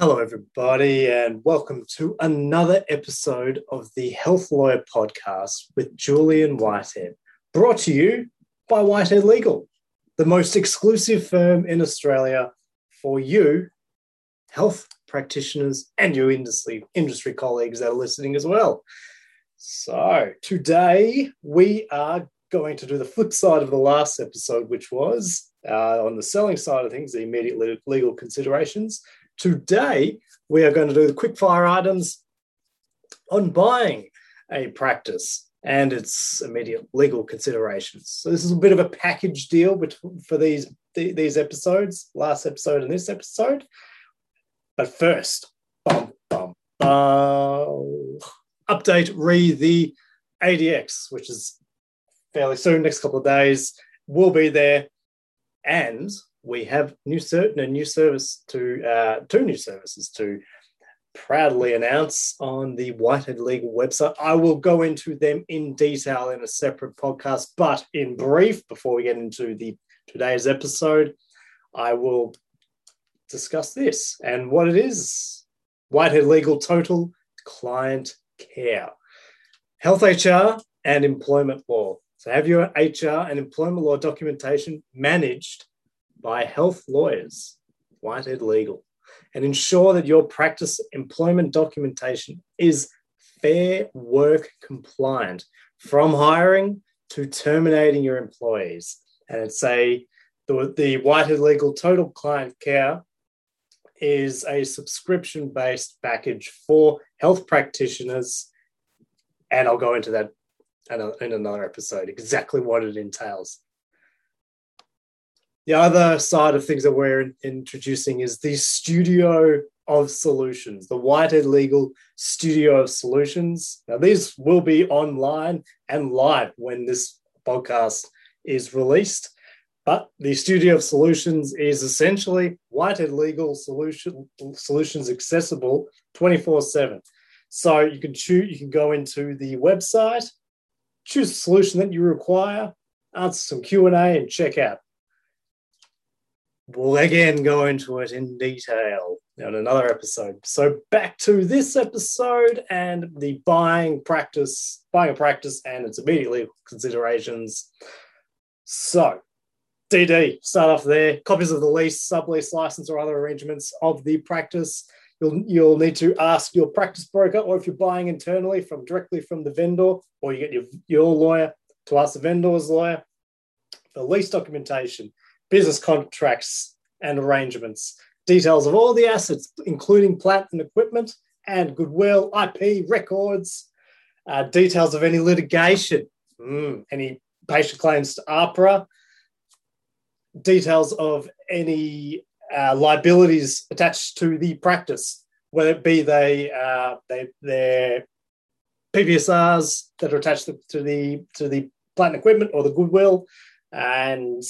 Hello, everybody, and welcome to another episode of the Health Lawyer Podcast with Julian Whitehead, brought to you by Whitehead Legal, the most exclusive firm in Australia for you, health practitioners, and your industry, industry colleagues that are listening as well. So, today we are going to do the flip side of the last episode, which was uh, on the selling side of things, the immediate legal considerations Today, we are going to do the quickfire items on buying a practice and its immediate legal considerations. So this is a bit of a package deal for these these episodes, last episode and this episode. But first, bum, bum, bum, update re the ADX, which is fairly soon, next couple of days, will be there. And we have new certain a new service to uh, two new services to proudly announce on the Whitehead Legal website. I will go into them in detail in a separate podcast, but in brief, before we get into the today's episode, I will discuss this and what it is. Whitehead Legal Total Client Care, Health HR and Employment Law. So have your HR and employment law documentation managed by health lawyers, Whitehead Legal, and ensure that your practice employment documentation is fair work compliant from hiring to terminating your employees. And it's a the, the Whitehead Legal Total Client Care is a subscription based package for health practitioners. And I'll go into that in another episode, exactly what it entails. The other side of things that we're introducing is the studio of solutions, the Whitehead Legal Studio of Solutions. Now, these will be online and live when this podcast is released. But the Studio of Solutions is essentially Whitehead Legal solution, solutions accessible 24 7. So you can choose, you can go into the website, choose a solution that you require, answer some Q&A and check out we'll again go into it in detail on another episode. So back to this episode and the buying practice, buying a practice and its immediately considerations. So DD, start off there. Copies of the lease, sublease license, or other arrangements of the practice. You'll, you'll need to ask your practice broker, or if you're buying internally from directly from the vendor, or you get your, your lawyer to ask the vendor's lawyer. The lease documentation, business contracts and arrangements, details of all the assets, including plant and equipment and goodwill, IP records, uh, details of any litigation, mm, any patient claims to AHPRA, details of any uh, liabilities attached to the practice, whether it be they, uh, they their PPSRs that are attached to the to the plant and equipment or the goodwill, and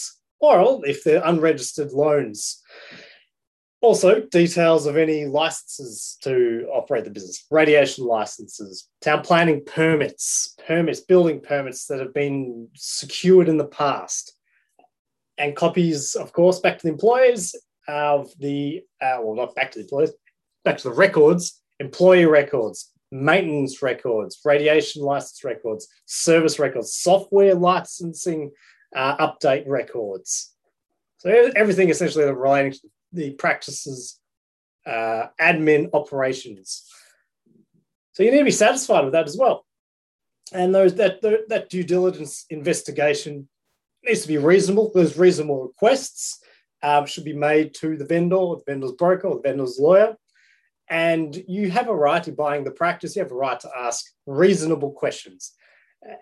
or if they're unregistered loans. Also, details of any licenses to operate the business, radiation licenses, town planning permits, permits, building permits that have been secured in the past, and copies, of course, back to the employers of the, uh, well, not back to the employers, back to the records, employee records, maintenance records, radiation license records, service records, software licensing uh, update records. So everything essentially relating to the practices, uh, admin operations. So you need to be satisfied with that as well. And those that that due diligence investigation needs to be reasonable. Those reasonable requests um, should be made to the vendor, or the vendor's broker, or the vendor's lawyer. And you have a right to buying the practice. You have a right to ask reasonable questions.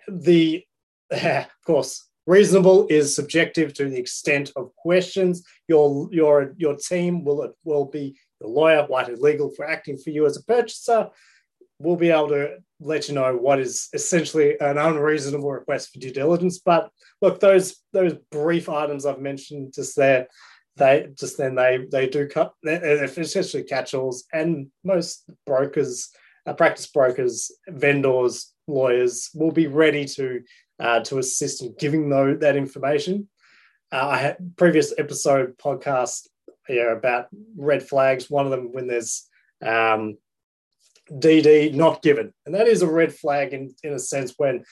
The, of course, Reasonable is subjective to the extent of questions. Your your your team will will be the lawyer, Whitehead Legal, for acting for you as a purchaser. Will be able to let you know what is essentially an unreasonable request for due diligence. But look, those those brief items I've mentioned just there, they just then they they do cut. Essentially catch-alls, and most brokers, uh, practice brokers, vendors, lawyers will be ready to uh, to assist in giving though that information. Uh, I had previous episode podcast yeah, about red flags. One of them when there's um, DD not given, and that is a red flag in in a sense when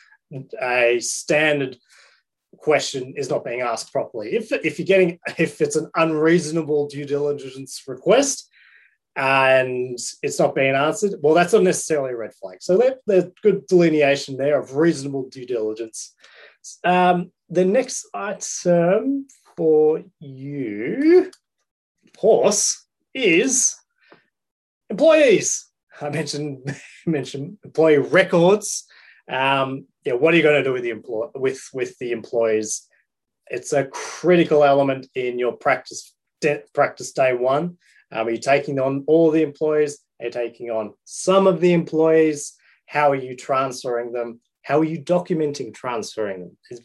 a standard question is not being asked properly. If if you're getting if it's an unreasonable due diligence request and it's not being answered, well, that's not necessarily a red flag. So there's good delineation there of reasonable due diligence. Um, the next item for you, of course, is employees. I mentioned mentioned employee records. Um, yeah, what are you going to do with the employ with with the employees? It's a critical element in your practice de- practice day one. Um, are you taking on all the employees? Are you taking on some of the employees? How are you transferring them? How are you documenting transferring them? There's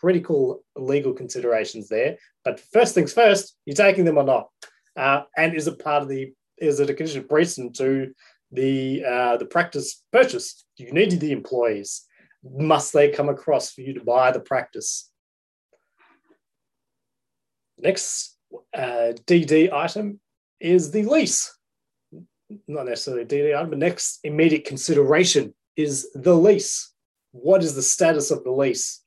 critical legal considerations there. But first things first, you're taking them or not, uh, and is it part of the is it a condition precedent to the uh, the practice purchase? Do you need the employees. Must they come across for you to buy the practice? Next uh, DD item is the lease. Not necessarily DD item, but next immediate consideration is the lease. What is the status of the lease?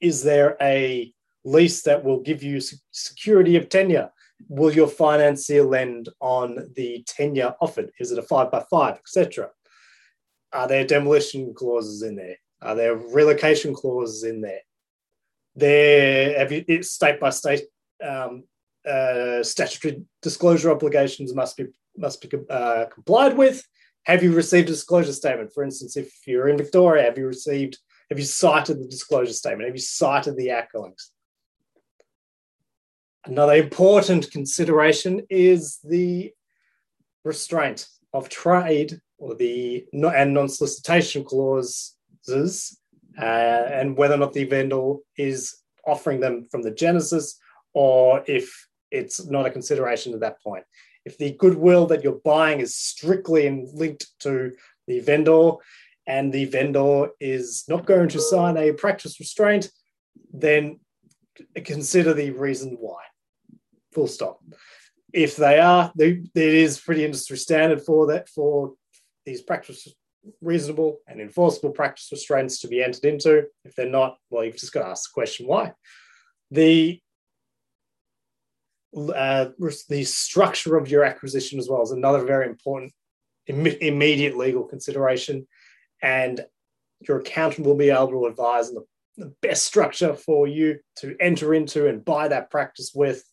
Is there a lease that will give you security of tenure? Will your financier lend on the tenure offered? Is it a five by five, etc.? Are there demolition clauses in there? Are there relocation clauses in there? There, have you, it's state by state um, uh, statutory disclosure obligations must be must be uh, complied with. Have you received a disclosure statement? For instance, if you're in Victoria, have you received? Have you sighted the disclosure statement? Have you sighted the outgoings? Another important consideration is the restraint of trade or the and non-solicitation clauses uh, and whether or not the vendor is offering them from the genesis or if it's not a consideration at that point. If the goodwill that you're buying is strictly linked to the vendor and the vendor is not going to sign a practice restraint, then consider the reason why. Full stop. If they are, they, it is pretty industry standard for that for these practice reasonable and enforceable practice restraints to be entered into. If they're not, well, you've just got to ask the question why. The uh, the structure of your acquisition as well is another very important Im- immediate legal consideration. And your accountant will be able to advise on the, the best structure for you to enter into and buy that practice with.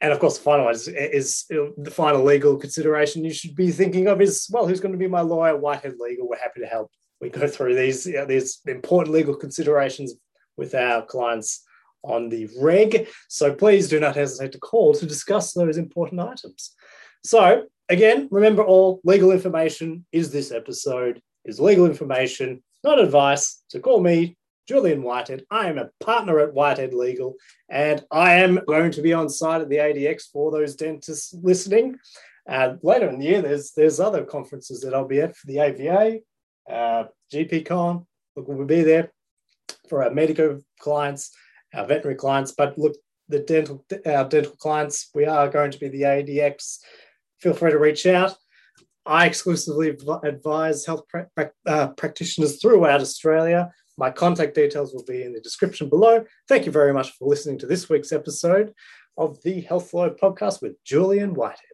And of course, the final one is, is, the final legal consideration you should be thinking of is well, who's going to be my lawyer? Whitehead Legal. We're happy to help. We go through these you know, these important legal considerations with our clients on the reg. So please do not hesitate to call to discuss those important items. So again, remember all legal information is this episode, is legal information, not advice. So call me, Julian Whitehead. I am a partner at Whitehead Legal, and I am going to be on site at the ADX for those dentists listening. Uh, later in the year, there's there's other conferences that I'll be at for the AVA, uh, GPCon. Look, we'll be there for our medical clients our veterinary clients. But look, the dental our dental clients, we are going to be the ADX. Feel free to reach out. I exclusively advise health pra- uh, practitioners throughout Australia. My contact details will be in the description below. Thank you very much for listening to this week's episode of the Health Lawyer podcast with Julian Whitehead.